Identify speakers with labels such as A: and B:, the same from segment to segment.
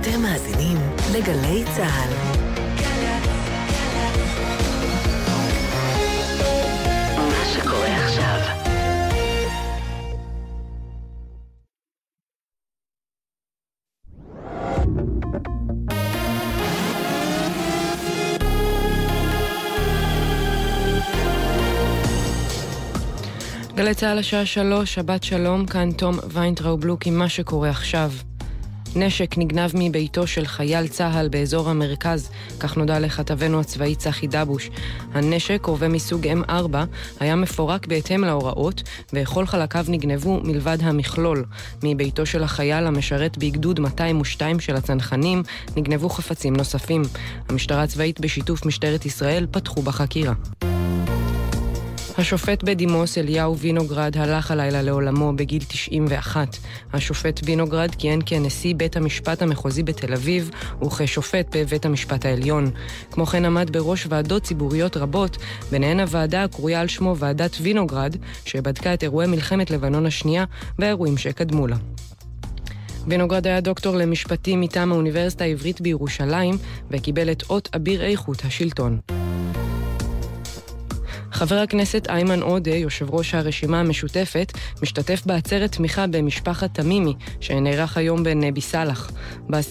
A: אתם מאזינים לגלי צה"ל. גלי צה"ל השעה שלוש, שבת שלום, כאן תום ויינטראובלוק עם מה שקורה עכשיו. נשק נגנב מביתו של חייל צה"ל באזור המרכז, כך נודע לכתבנו הצבאי צחי דבוש. הנשק, רובה מסוג M4, היה מפורק בהתאם להוראות, וכל חלקיו נגנבו מלבד המכלול. מביתו של החייל המשרת בגדוד 202 של הצנחנים, נגנבו חפצים נוספים. המשטרה הצבאית בשיתוף משטרת ישראל פתחו בחקירה. השופט בדימוס אליהו וינוגרד הלך הלילה לעולמו בגיל 91. השופט וינוגרד כיהן כנשיא בית המשפט המחוזי בתל אביב וכשופט בבית המשפט העליון. כמו כן עמד בראש ועדות ציבוריות רבות, ביניהן הוועדה הקרויה על שמו ועדת וינוגרד, שבדקה את אירועי מלחמת לבנון השנייה והאירועים שקדמו לה. וינוגרד היה דוקטור למשפטים מטעם האוניברסיטה העברית בירושלים וקיבל את אות אביר איכות השלטון. חבר הכנסת איימן עודה, יושב ראש הרשימה המשותפת, משתתף בעצרת תמיכה במשפחת תמימי, שנערך היום בנבי סאלח.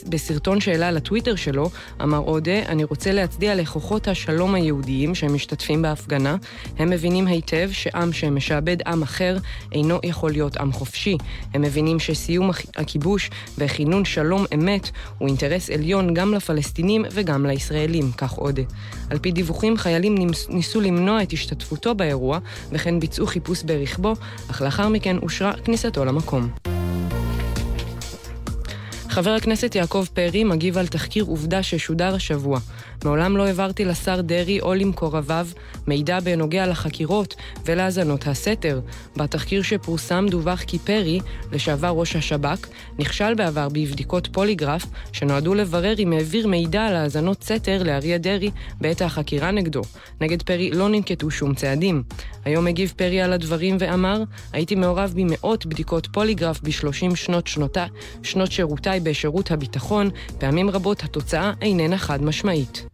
A: בסרטון שהעלה לטוויטר שלו, אמר עודה, אני רוצה להצדיע לכוחות השלום היהודיים שמשתתפים בהפגנה. הם מבינים היטב שעם שמשעבד עם אחר אינו יכול להיות עם חופשי. הם מבינים שסיום הכיבוש וכינון שלום אמת הוא אינטרס עליון גם לפלסטינים וגם לישראלים, כך עודה. על פי דיווחים, חיילים ניסו למנוע את השתתפות השתתפותו באירוע, וכן ביצעו חיפוש ברכבו, אך לאחר מכן אושרה כניסתו למקום. חבר הכנסת יעקב פרי מגיב על תחקיר עובדה ששודר השבוע. מעולם לא העברתי לשר דרעי או למקורביו מידע בנוגע לחקירות ולהאזנות הסתר. בתחקיר שפורסם דווח כי פרי, לשעבר ראש השב"כ, נכשל בעבר בבדיקות פוליגרף שנועדו לברר אם העביר מידע על האזנות סתר לאריה דרעי בעת החקירה נגדו. נגד פרי לא ננקטו שום צעדים. היום הגיב פרי על הדברים ואמר, הייתי מעורב במאות בדיקות פוליגרף בשלושים שנות, שנותה, שנות שירותיי בשירות הביטחון, פעמים רבות התוצאה איננה חד משמעית.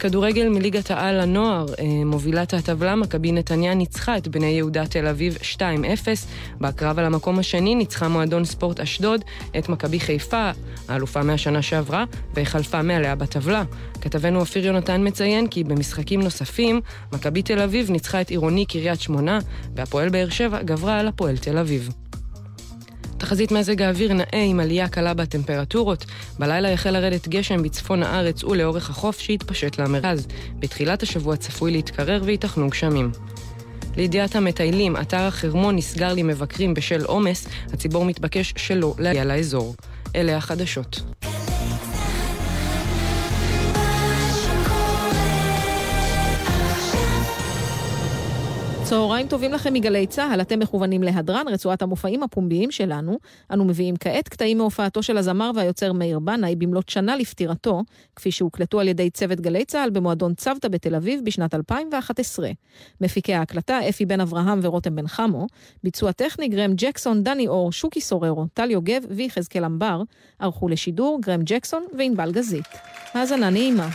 A: כדורגל מליגת העל לנוער, אה, מובילת הטבלה, מכבי נתניה ניצחה את בני יהודה תל אביב 2-0. בקרב על המקום השני ניצחה מועדון ספורט אשדוד את מכבי חיפה, האלופה מהשנה שעברה, והחלפה מעליה בטבלה. כתבנו אופיר יונתן מציין כי במשחקים נוספים, מכבי תל אביב ניצחה את עירוני קריית שמונה, והפועל באר שבע גברה על הפועל תל אביב. תחזית מזג האוויר נאה עם עלייה קלה בטמפרטורות. בלילה יחל לרדת גשם בצפון הארץ ולאורך החוף שיתפשט למרכז. בתחילת השבוע צפוי להתקרר וייתכנו גשמים. לידיעת המטיילים, אתר החרמון נסגר למבקרים בשל עומס, הציבור מתבקש שלא להגיע לאזור. אלה החדשות.
B: צהריים טובים לכם מגלי צה"ל, אתם מכוונים להדרן, רצועת המופעים הפומביים שלנו. אנו מביאים כעת קטעים מהופעתו של הזמר והיוצר מאיר בנאי במלאת שנה לפטירתו, כפי שהוקלטו על ידי צוות גלי צה"ל במועדון צוותא בתל אביב בשנת 2011. מפיקי ההקלטה אפי בן אברהם ורותם בן חמו, ביצוע טכני גרם ג'קסון, דני אור, שוקי סוררו, טל יוגב ויחזקאל אמבר, ערכו לשידור גרם ג'קסון וענבל גזית. האזנה נעימה.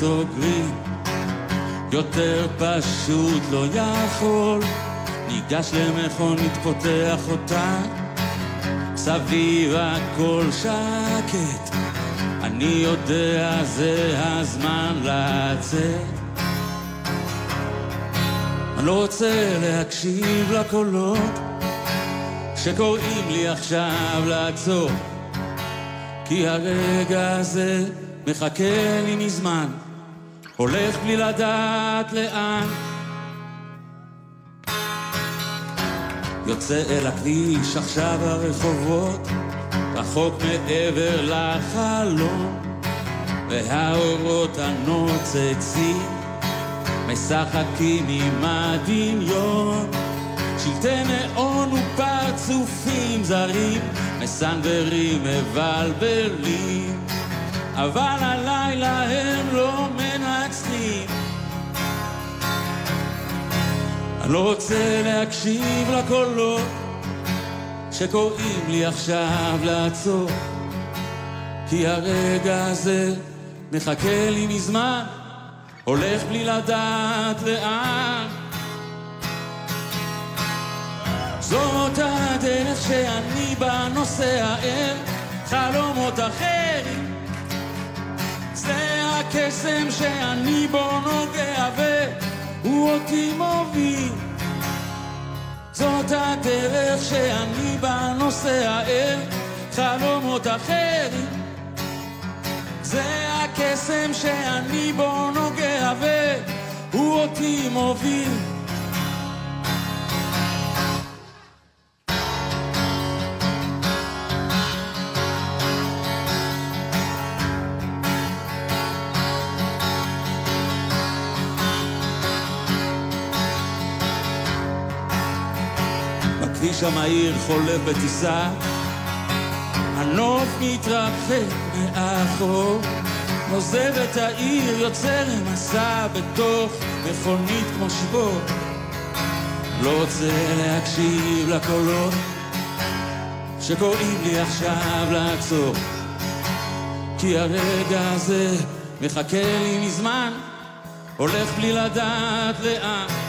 C: סוגרים, יותר פשוט לא יכול, ניגש למכונית, פותח אותה. סביב הכל שקט, אני יודע זה הזמן לצאת. אני לא רוצה להקשיב לקולות שקוראים לי עכשיו לעצור, כי הרגע הזה מחכה לי מזמן, הולך בלי לדעת לאן. יוצא אל הכביש עכשיו הרחובות, רחוק מעבר לחלום, והאורות הנוצצים משחקים עם הדמיון. שלטי נאון ופרצופים זרים מסנוורים, מבלבלים, אבל הלילה הם לא מנצחים. לא רוצה להקשיב לקולות שקוראים לי עכשיו לעצור, כי הרגע הזה מחכה לי מזמן, הולך בלי לדעת לאן. זאת הדרך שאני בה נוסע אל חלומות אחרים זה הקסם שאני בו נוגע והוא אותי מוביל. זאת הדרך שאני בה נוסע אל חלומות אחרים זה הקסם שאני בו נוגע והוא אותי מוביל הכביש המהיר חולף בטיסה, הנוף מתרחק מאחור, עוזב את העיר, יוצא למסע בתוך מכונית כמו שבור. לא רוצה להקשיב לקולות שקוראים לי עכשיו לעצור, כי הרגע הזה מחכה לי מזמן, הולך בלי לדעת לאן.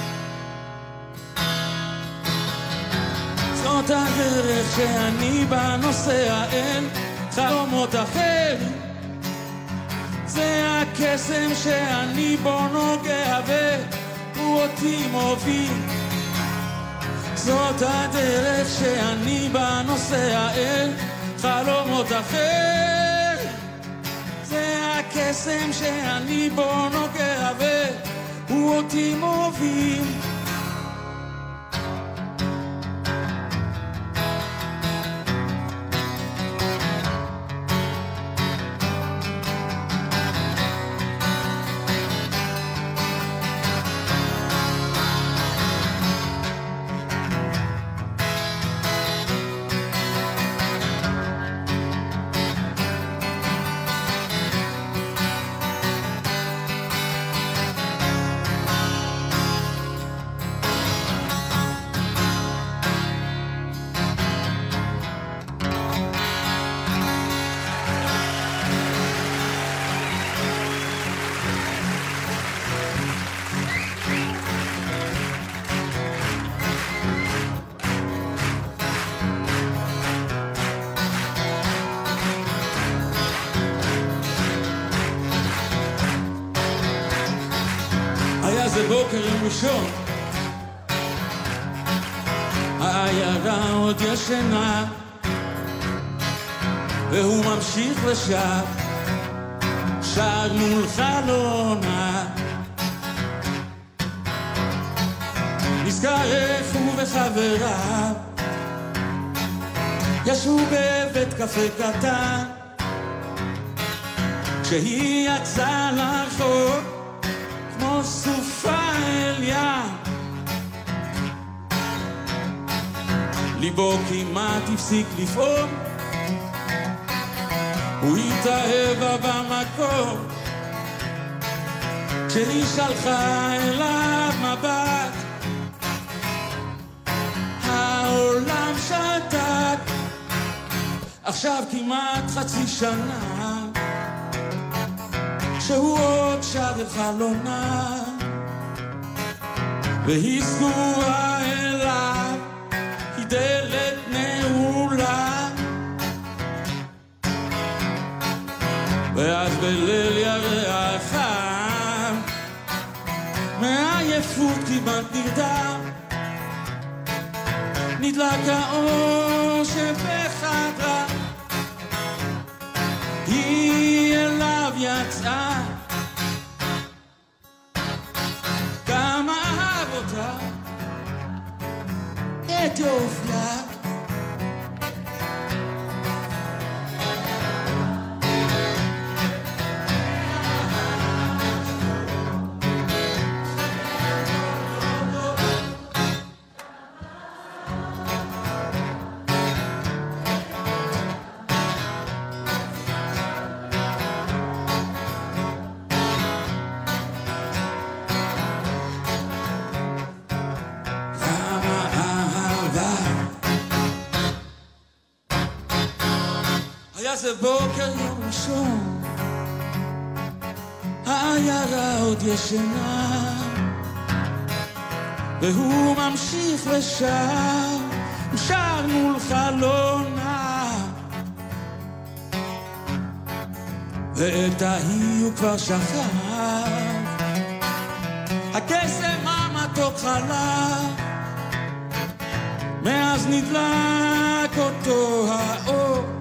C: זאת הדרך שאני בה נוסע אל חלומות אחרים זה הקסם שאני בו נוגע והוא אותי מוביל. זאת הדרך שאני בה נוסע אל חלומות אחרים זה הקסם שאני בו נוגע והוא אותי מוביל ישנה והוא ממשיך ושר שר מול חלונה. נזכר איך הוא וחבריו ישבו בבית קפה קטן. כשהיא יצאה לרחוב ליבו כמעט הפסיק לפעום, הוא התאהב במקום. כשהיא שלחה אליו מבט, העולם שתק. עכשיו כמעט חצי שנה שהוא עוד שר אל חלונה והיא סגורה אליו, היא דלת בליל ירח מעייפות כמעט נרדם נדלק האור שבחדרה. היא אליו יצאה. כמה אהב אותה. את יופיה. היה זה בוקר יום ראשון, העיירה עוד ישנה, והוא ממשיך ושר, הוא שר מול חלונה. ואת ההיא הוא כבר שכח, הקסם המתוק חלף, מאז נדלק אותו האור,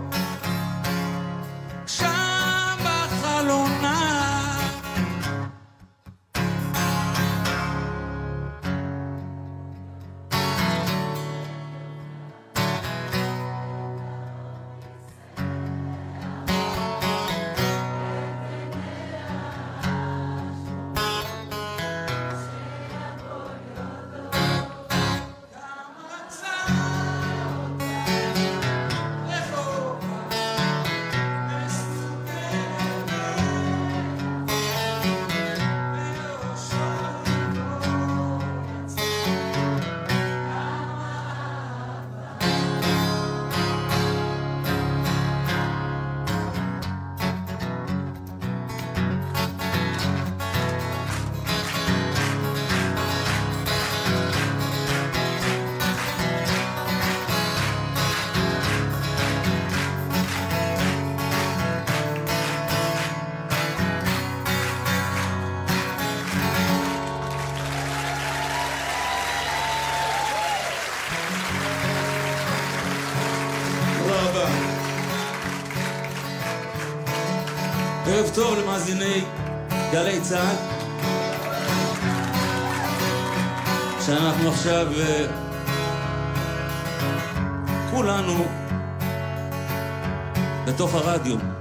C: טוב למאזיני גלי צה"ל. שאנחנו עכשיו אה, כולנו בתוך הרדיו.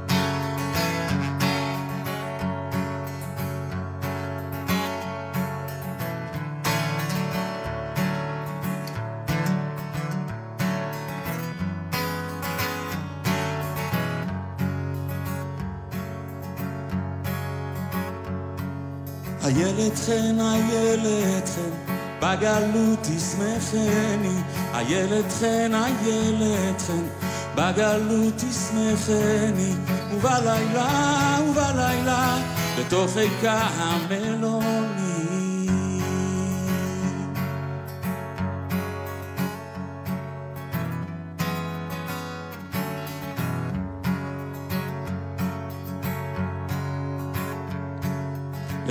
C: איילת חן, איילת חן, בגלות תשמחני. איילת חן, איילת חן, בגלות תשמחני. ובלילה, ובלילה, בתוך עיקה המלוני.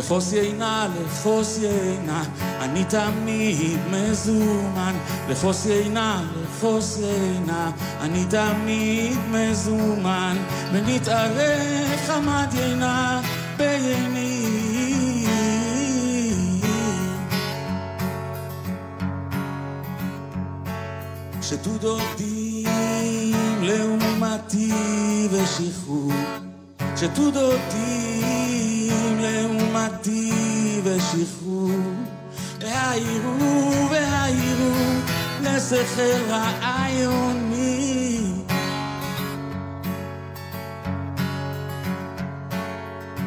C: לפוס יינה, לפוס יינה, אני תמיד מזומן. לפוס יינה, לפוס יינה, אני תמיד מזומן. ונתארך חמד יינה בייני. שתו דודים לעומתי ושחרור שתו דודים לעומתי ושחרור והעירו והעירו לשכל רעיוני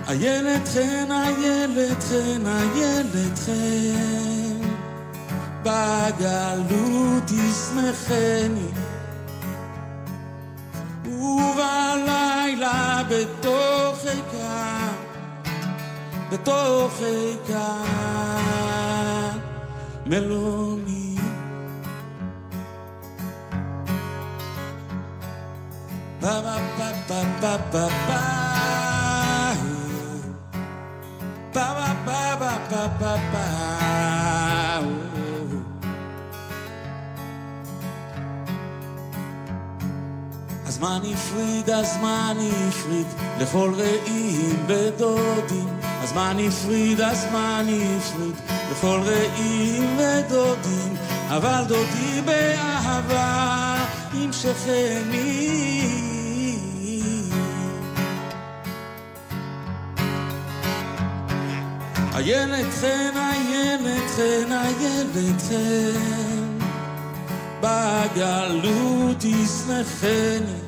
C: איילת חן, איילת חן, איילת חן בגלות תשמחני ובלילה בתוך עיקר, בתוך עיקר מלוני. ba ba ba ba ba ba ba ba ba ba ba ba ba ba הזמן הפריד, הזמן הפריד לכל רעים ודודים. הזמן הפריד, הזמן הפריד לכל רעים ודודים. אבל דודי באהבה עם שכני. איילת חן, איילת חן, איילת חן, בגלות ישנחני,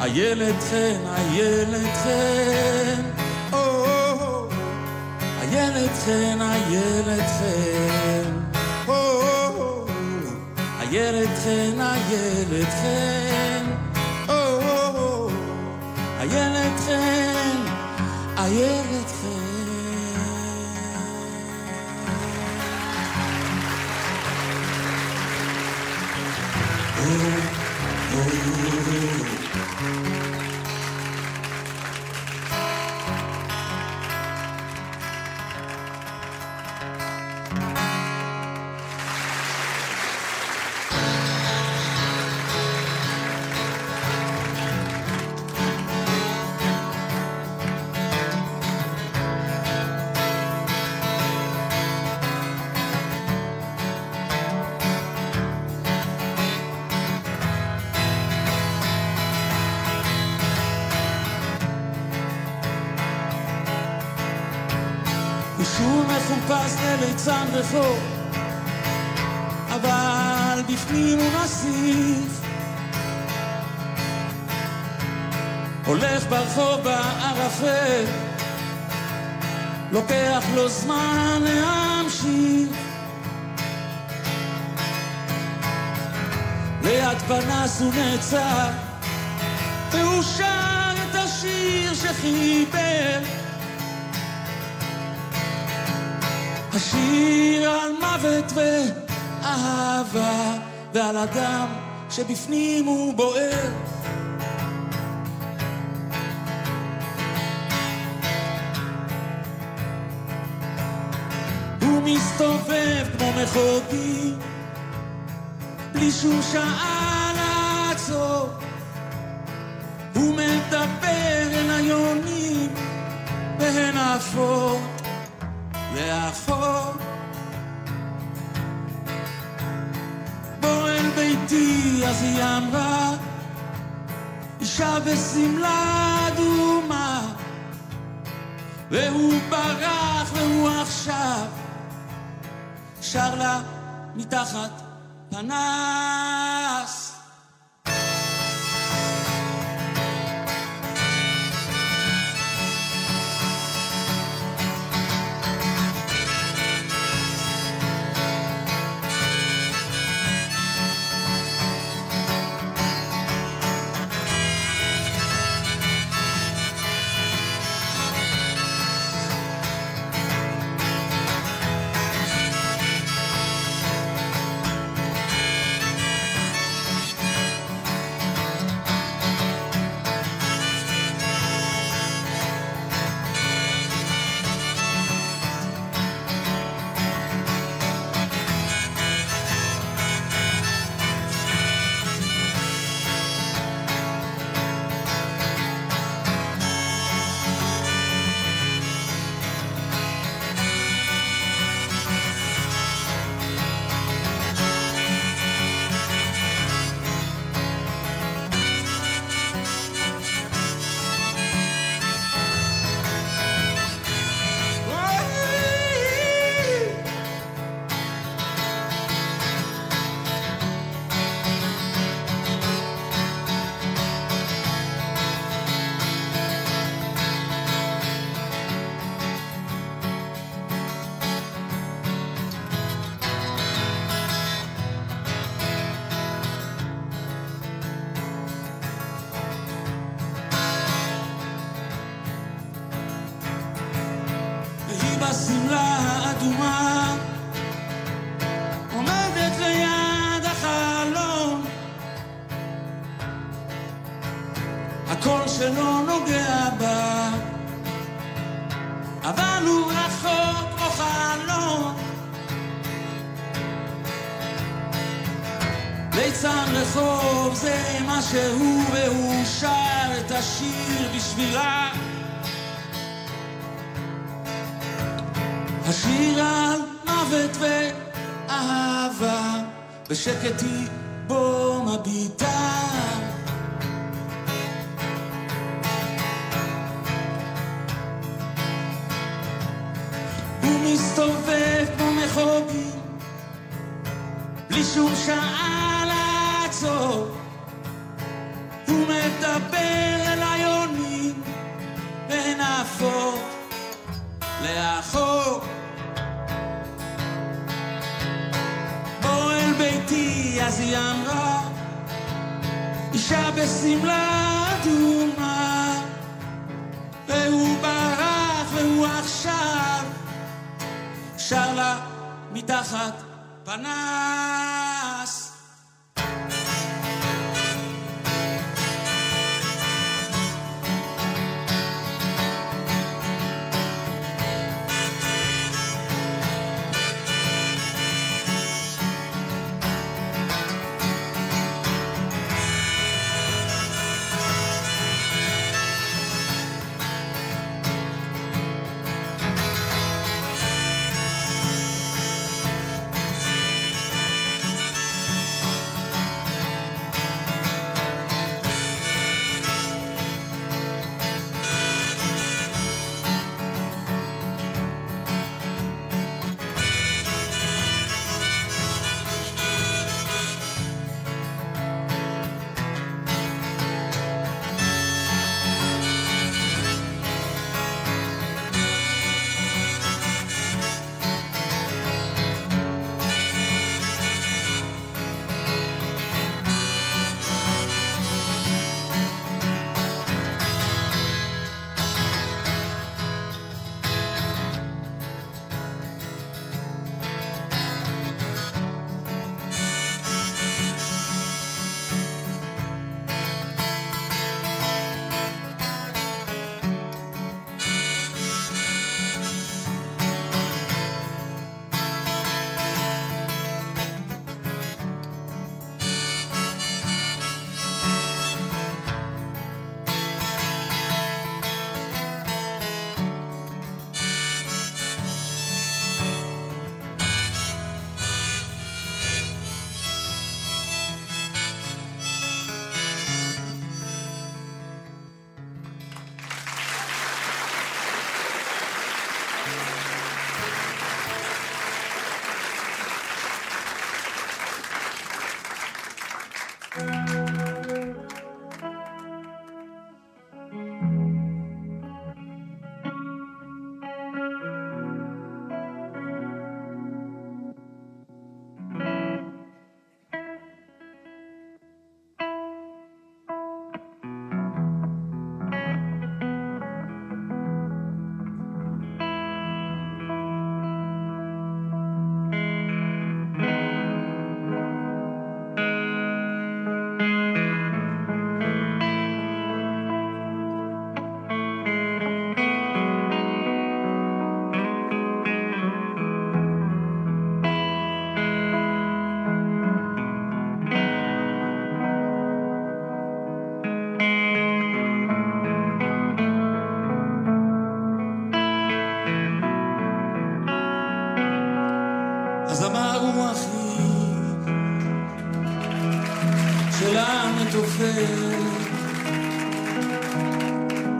C: איילת חן, איילת חן, איילת חן, איילת חן, איילת חן, איילת חן, איילת חן, איילת הוא מחופש לליצן רחוב, אבל בפנים הוא נסיך. הולך ברחוב בערפל, לוקח לו זמן להמשיך. ליד פנס הוא נעצר, והוא שר את השיר שחיבר. השיר על מוות ואהבה, ועל אדם שבפנים הוא בוער. הוא מסתובב כמו מחוגי, בלי שום שעה לעצור. הוא מדבר אל היונים, והן עפות לאחור. בוא אל ביתי, אז היא אמרה, אישה בשמלה אדומה, והוא ברח והוא עכשיו שר לה מתחת פנס. בשקט היא בו מביטה הוא מסתובב כמו מחובי בלי שום שעה אישה בשמלה אדומה והוא ברח והוא עכשיו שר לה מתחת פנס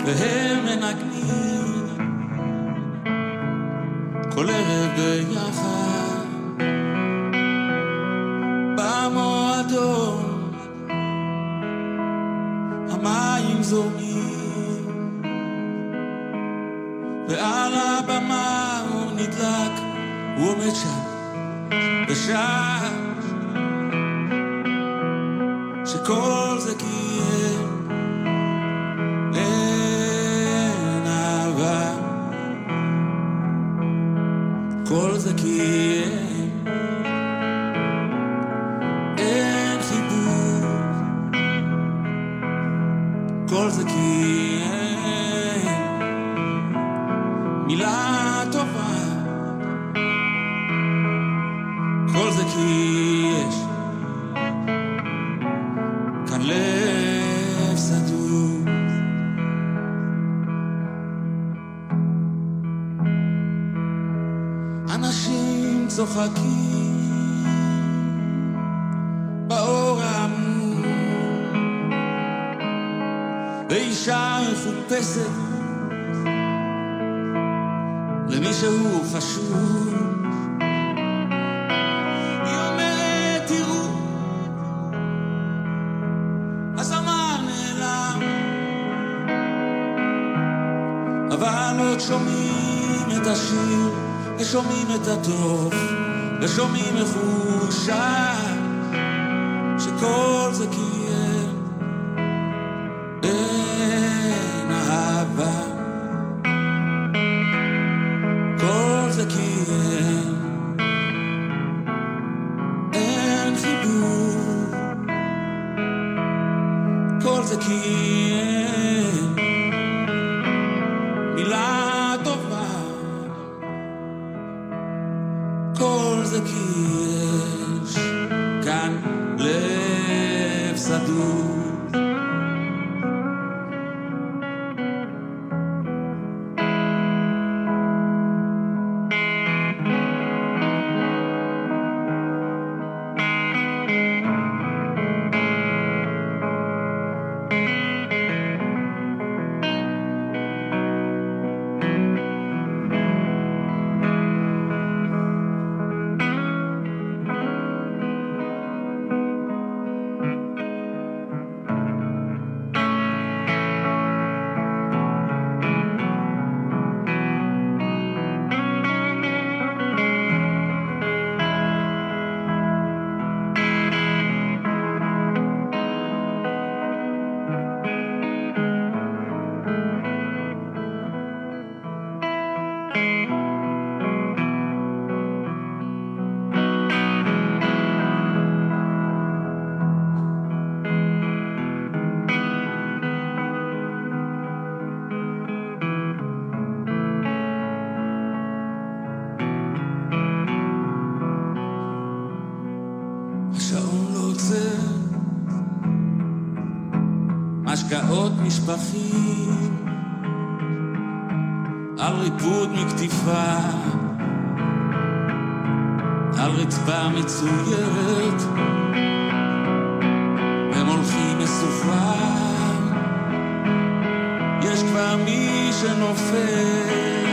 C: והם מנגנים כל ערב ביחד. במועדון המים זורמים ועל הבמה הוא נדלק הוא עומד שם בשעה yo mi me fuya. שנופל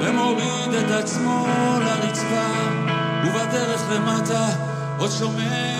C: ומוריד את עצמו לרצפה ובדרך למטה עוד שומע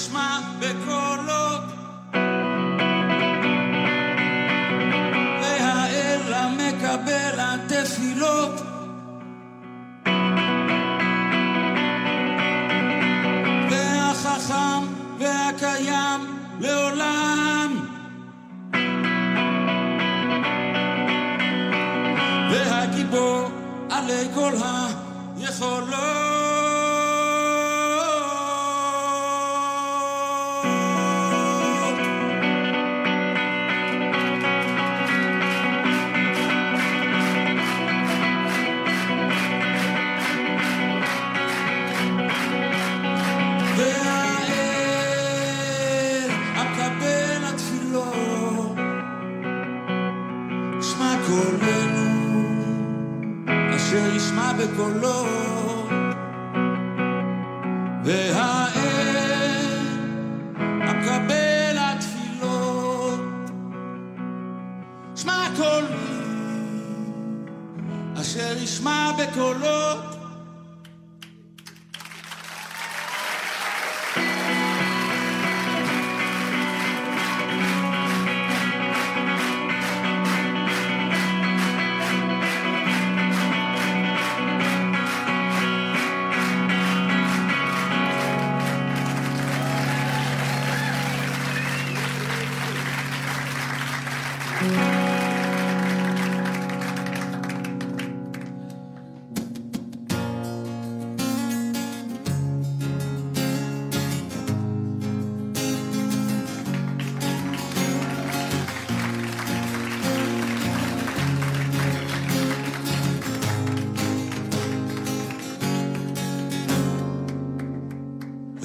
C: אשמע בקולות והאל המקבל התפילות והחכם והקיים לעולם. והגיבור עלי כל היכולות.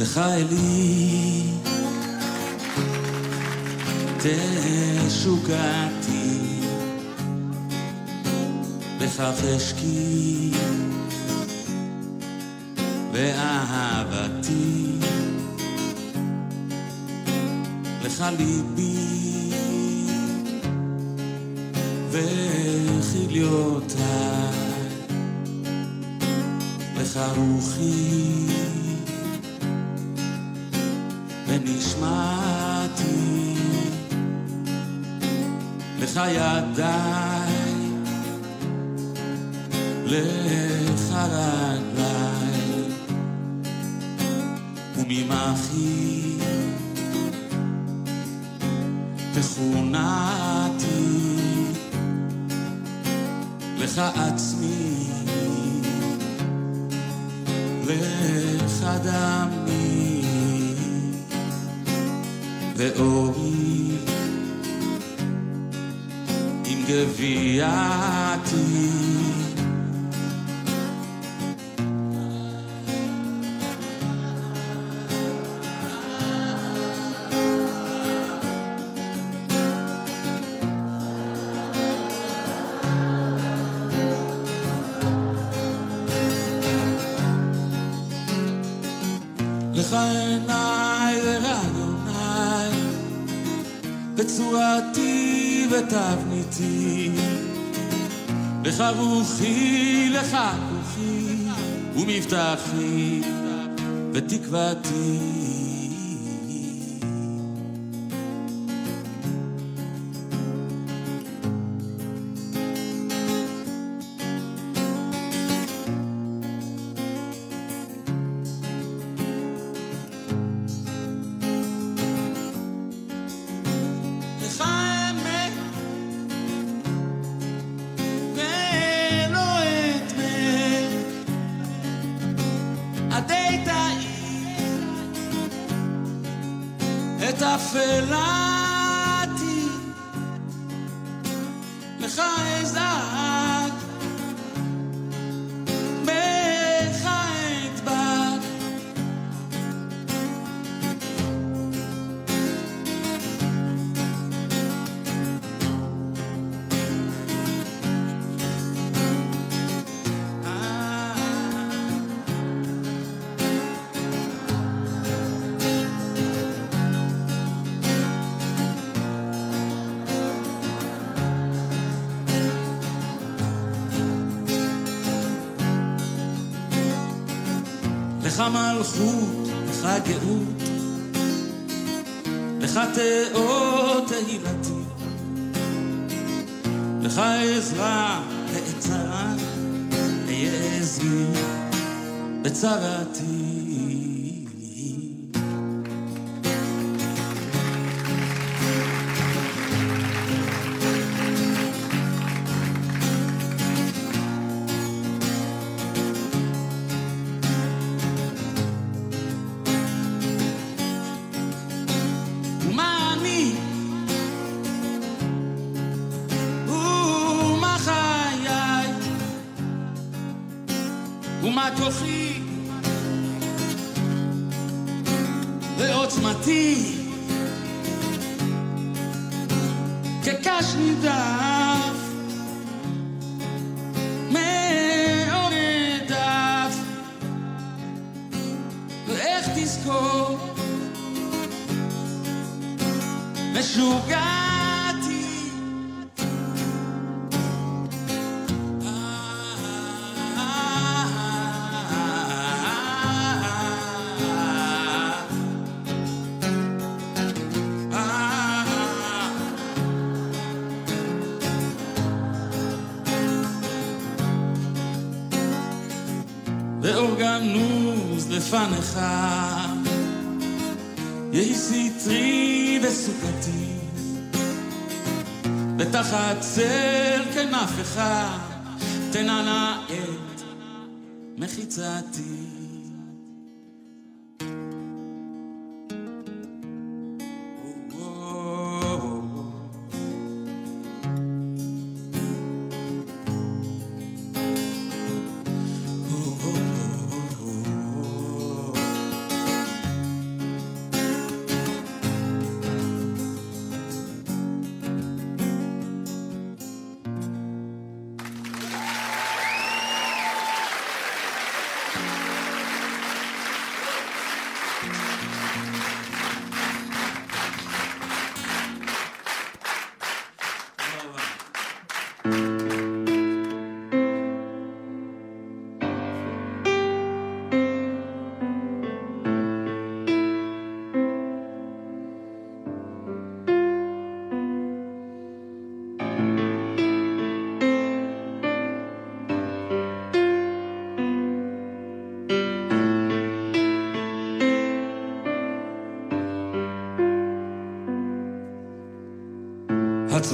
C: לך אלי, תשוקתי, לך חשקי ואהבתי, לך ליבי. וכליותיי, לך רוחי ונשמעתי לך ידיי, לך רגליי, וממחי תכונתי, לך עצמי, לך דמי. ואורי עם גוויעתי ותבניתי. לך רוחי, לך כוחי, ומבטחי ותקוותי. את אפלתי, מלכות, לך גאות, לך תאות תהילתי, לך עזרה בעת צרה, אהיה עזרי בצרתי. ומה כוחי? ועוצמתי? כקש נידף מעונד דף ואיך תזכור משוגעתי סטרי וסוכתי ותחת צל כנפך תנענע את מחיצתי.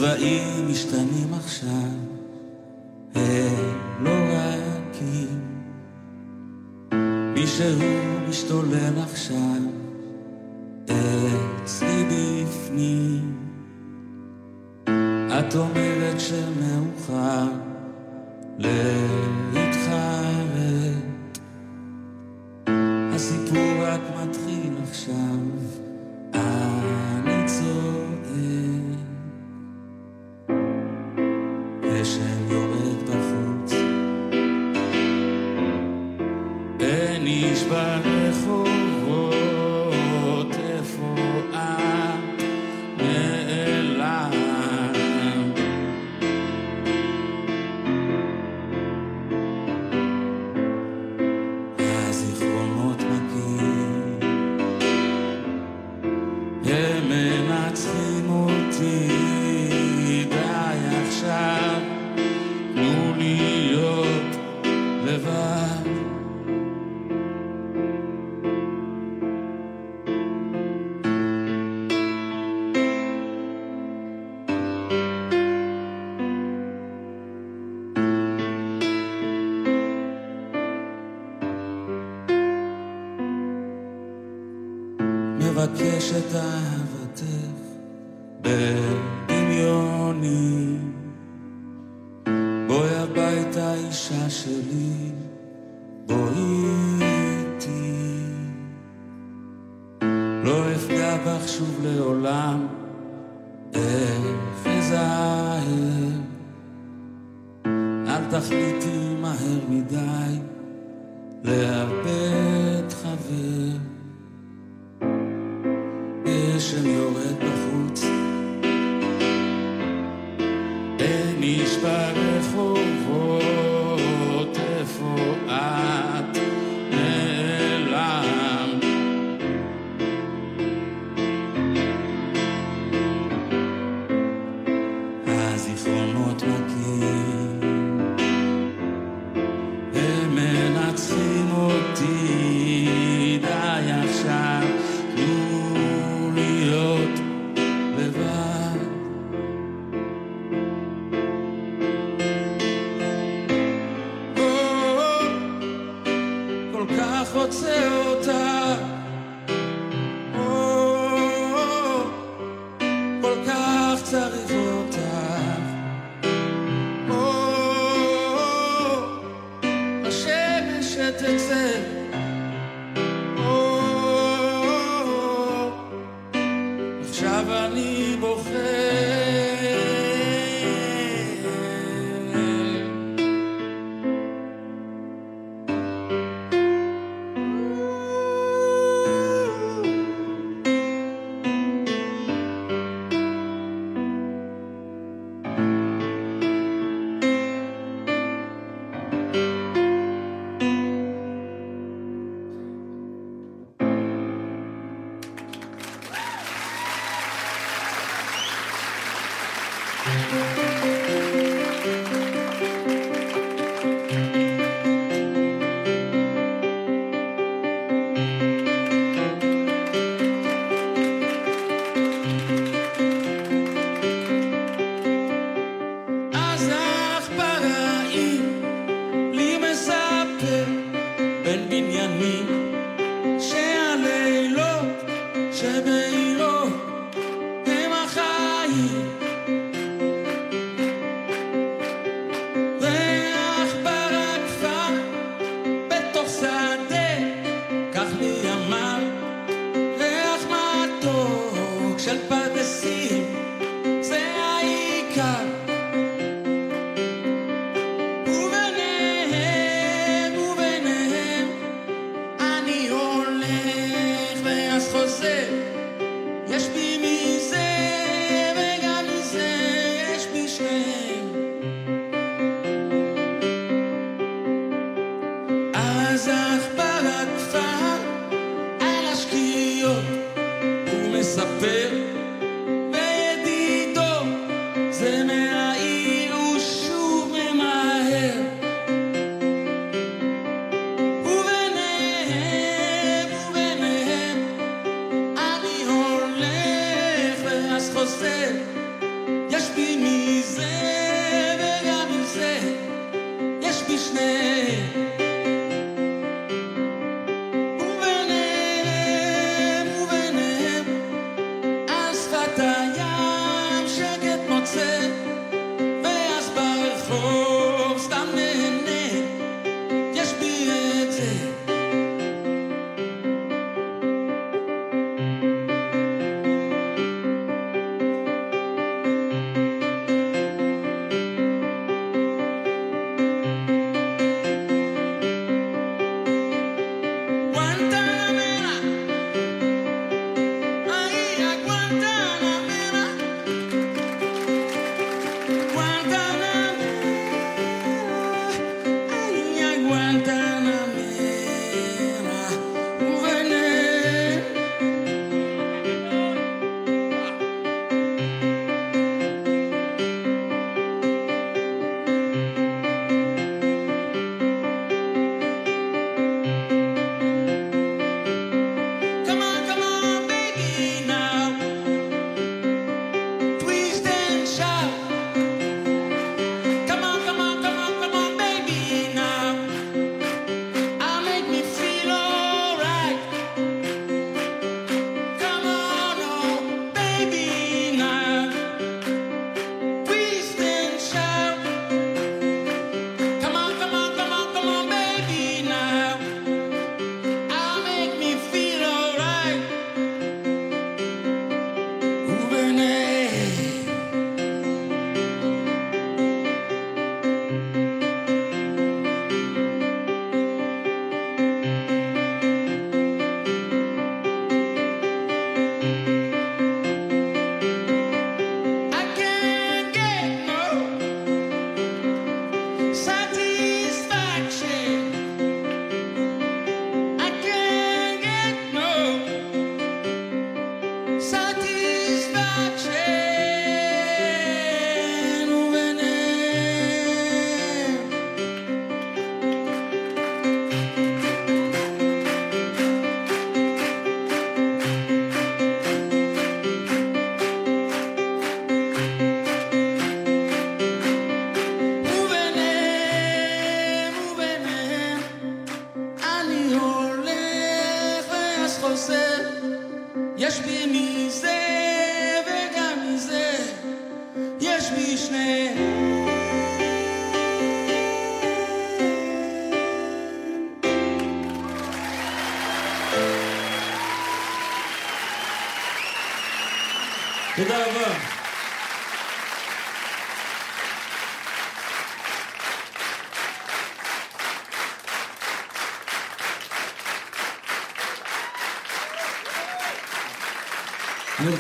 C: הצבעים משתנים עכשיו, הם לא רכים. מישהו משתולל עכשיו, אצלי בפנים. את אומרת שמאוחר להתחרט. בך שוב לעולם, איך אזהר. אל תחליטי מהר מדי לאבד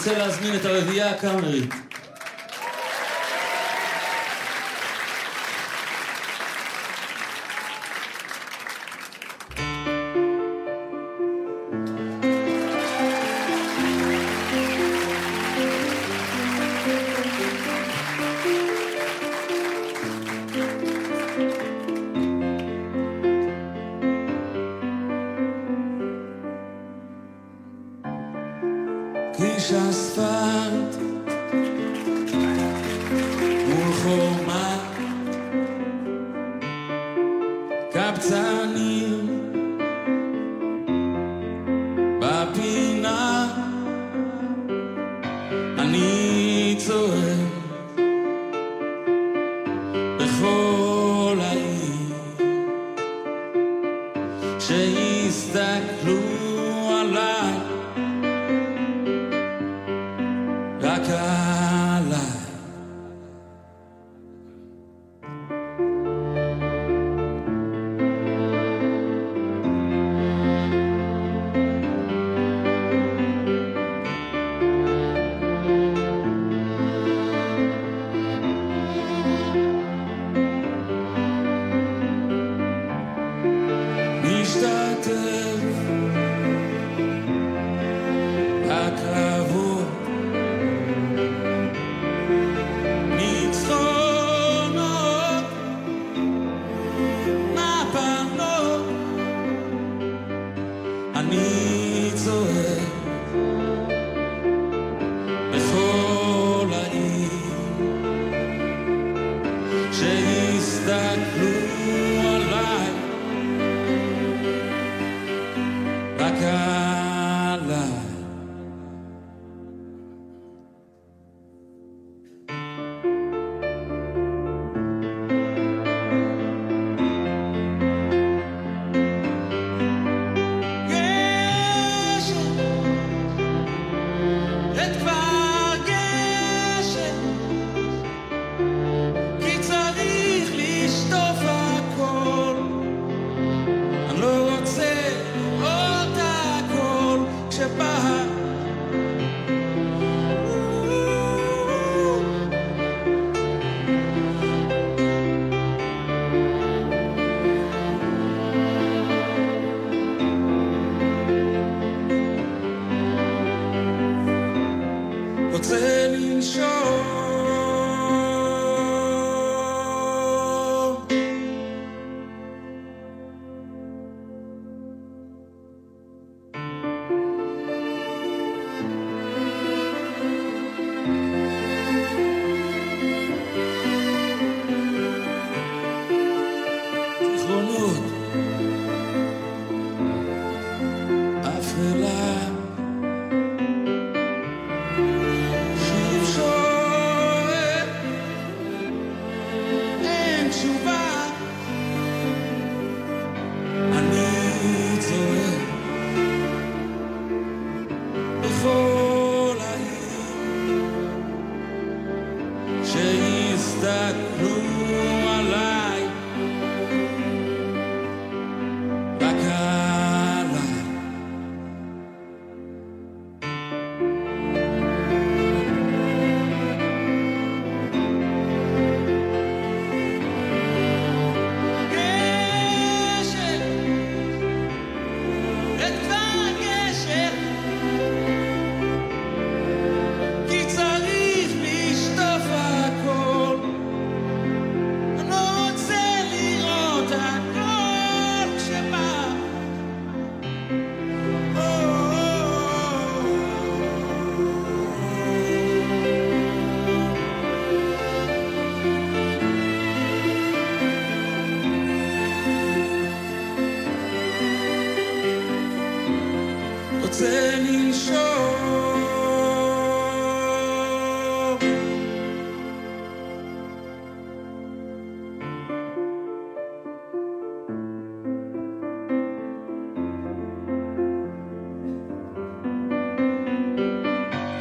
C: רוצה להזמין את הרביעייה הקאמרית. 在
B: 路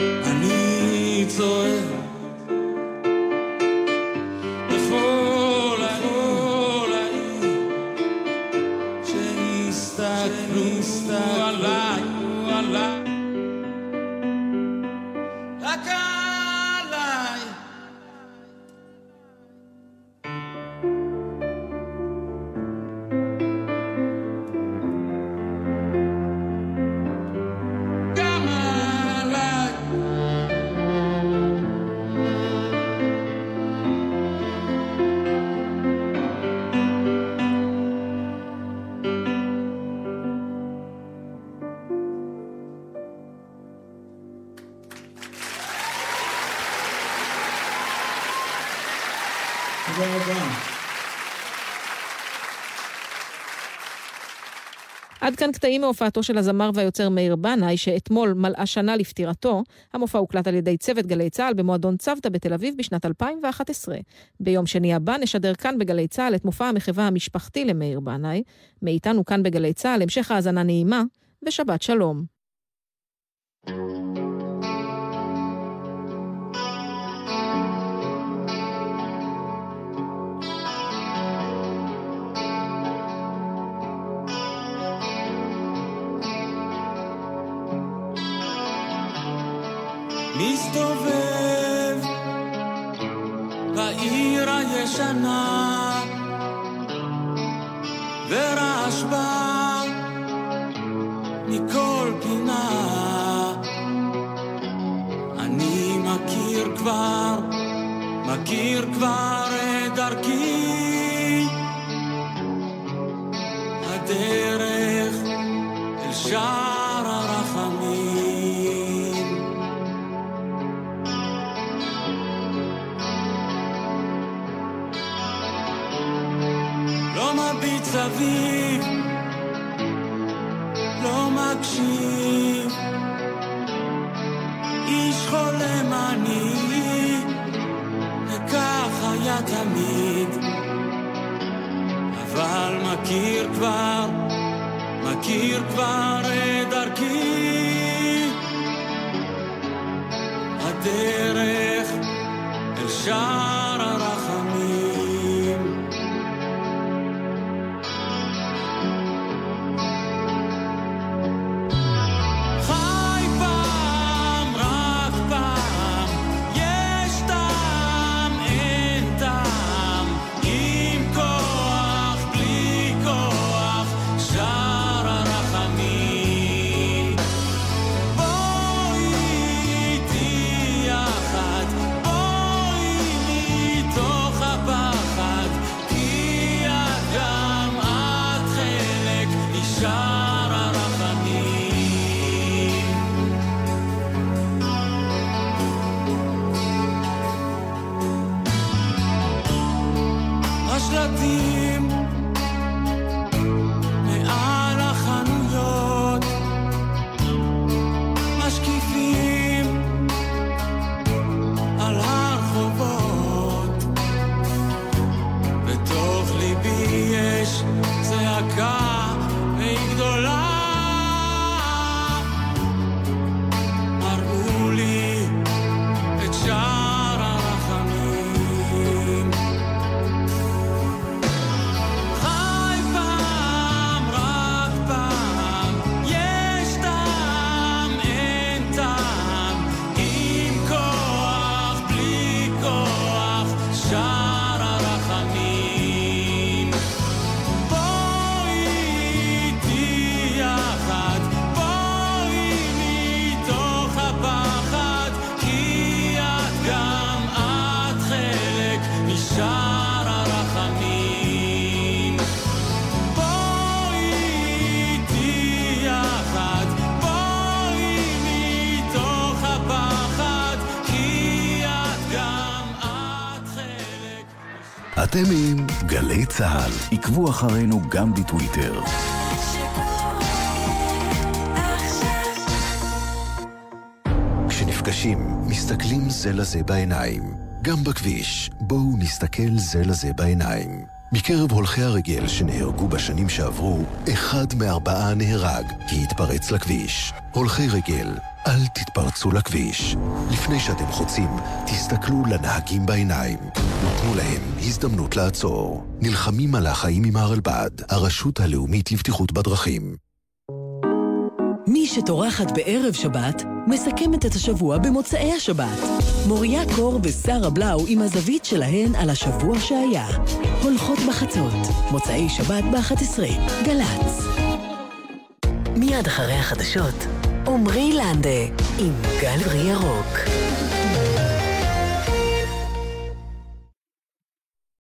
B: I need to. כאן קטעים מהופעתו של הזמר והיוצר מאיר בנאי, שאתמול מלאה שנה לפטירתו. המופע הוקלט על ידי צוות גלי צה"ל במועדון צוותא בתל אביב בשנת 2011. ביום שני הבא נשדר כאן בגלי צה"ל את מופע המחווה המשפחתי למאיר בנאי. מאיתנו כאן בגלי צה"ל, המשך האזנה נעימה, ושבת שלום.
C: מסתובב בעיר הישנה ורעש בא מכל פינה. אני מכיר כבר, מכיר כבר את דרכי. הדרך אל שם סביב, לא מקשיב, איש חולם אני, וכך היה תמיד, אבל מכיר כבר, מכיר כבר את דרכי, הדרך אל שם
D: אתם עם גלי צה"ל. עקבו אחרינו גם בטוויטר. כשנפגשים, מסתכלים זה לזה בעיניים. גם בכביש, בואו נסתכל זה לזה בעיניים. מקרב הולכי הרגל שנהרגו בשנים שעברו, אחד מארבעה נהרג כי התפרץ לכביש. הולכי רגל, אל תתפרצו לכביש. לפני שאתם חוצים, תסתכלו לנהגים בעיניים. ותנו להם הזדמנות לעצור. נלחמים על החיים עם הרלב"ד, הרשות הלאומית לבטיחות בדרכים.
E: מי שטורחת בערב שבת, מסכמת את השבוע במוצאי השבת. מוריה קור ושרה בלאו עם הזווית שלהן על השבוע שהיה. הולכות בחצות, מוצאי שבת ב-11, גל"צ. מיד אחרי החדשות, עמרי לנדה עם גל ירוק.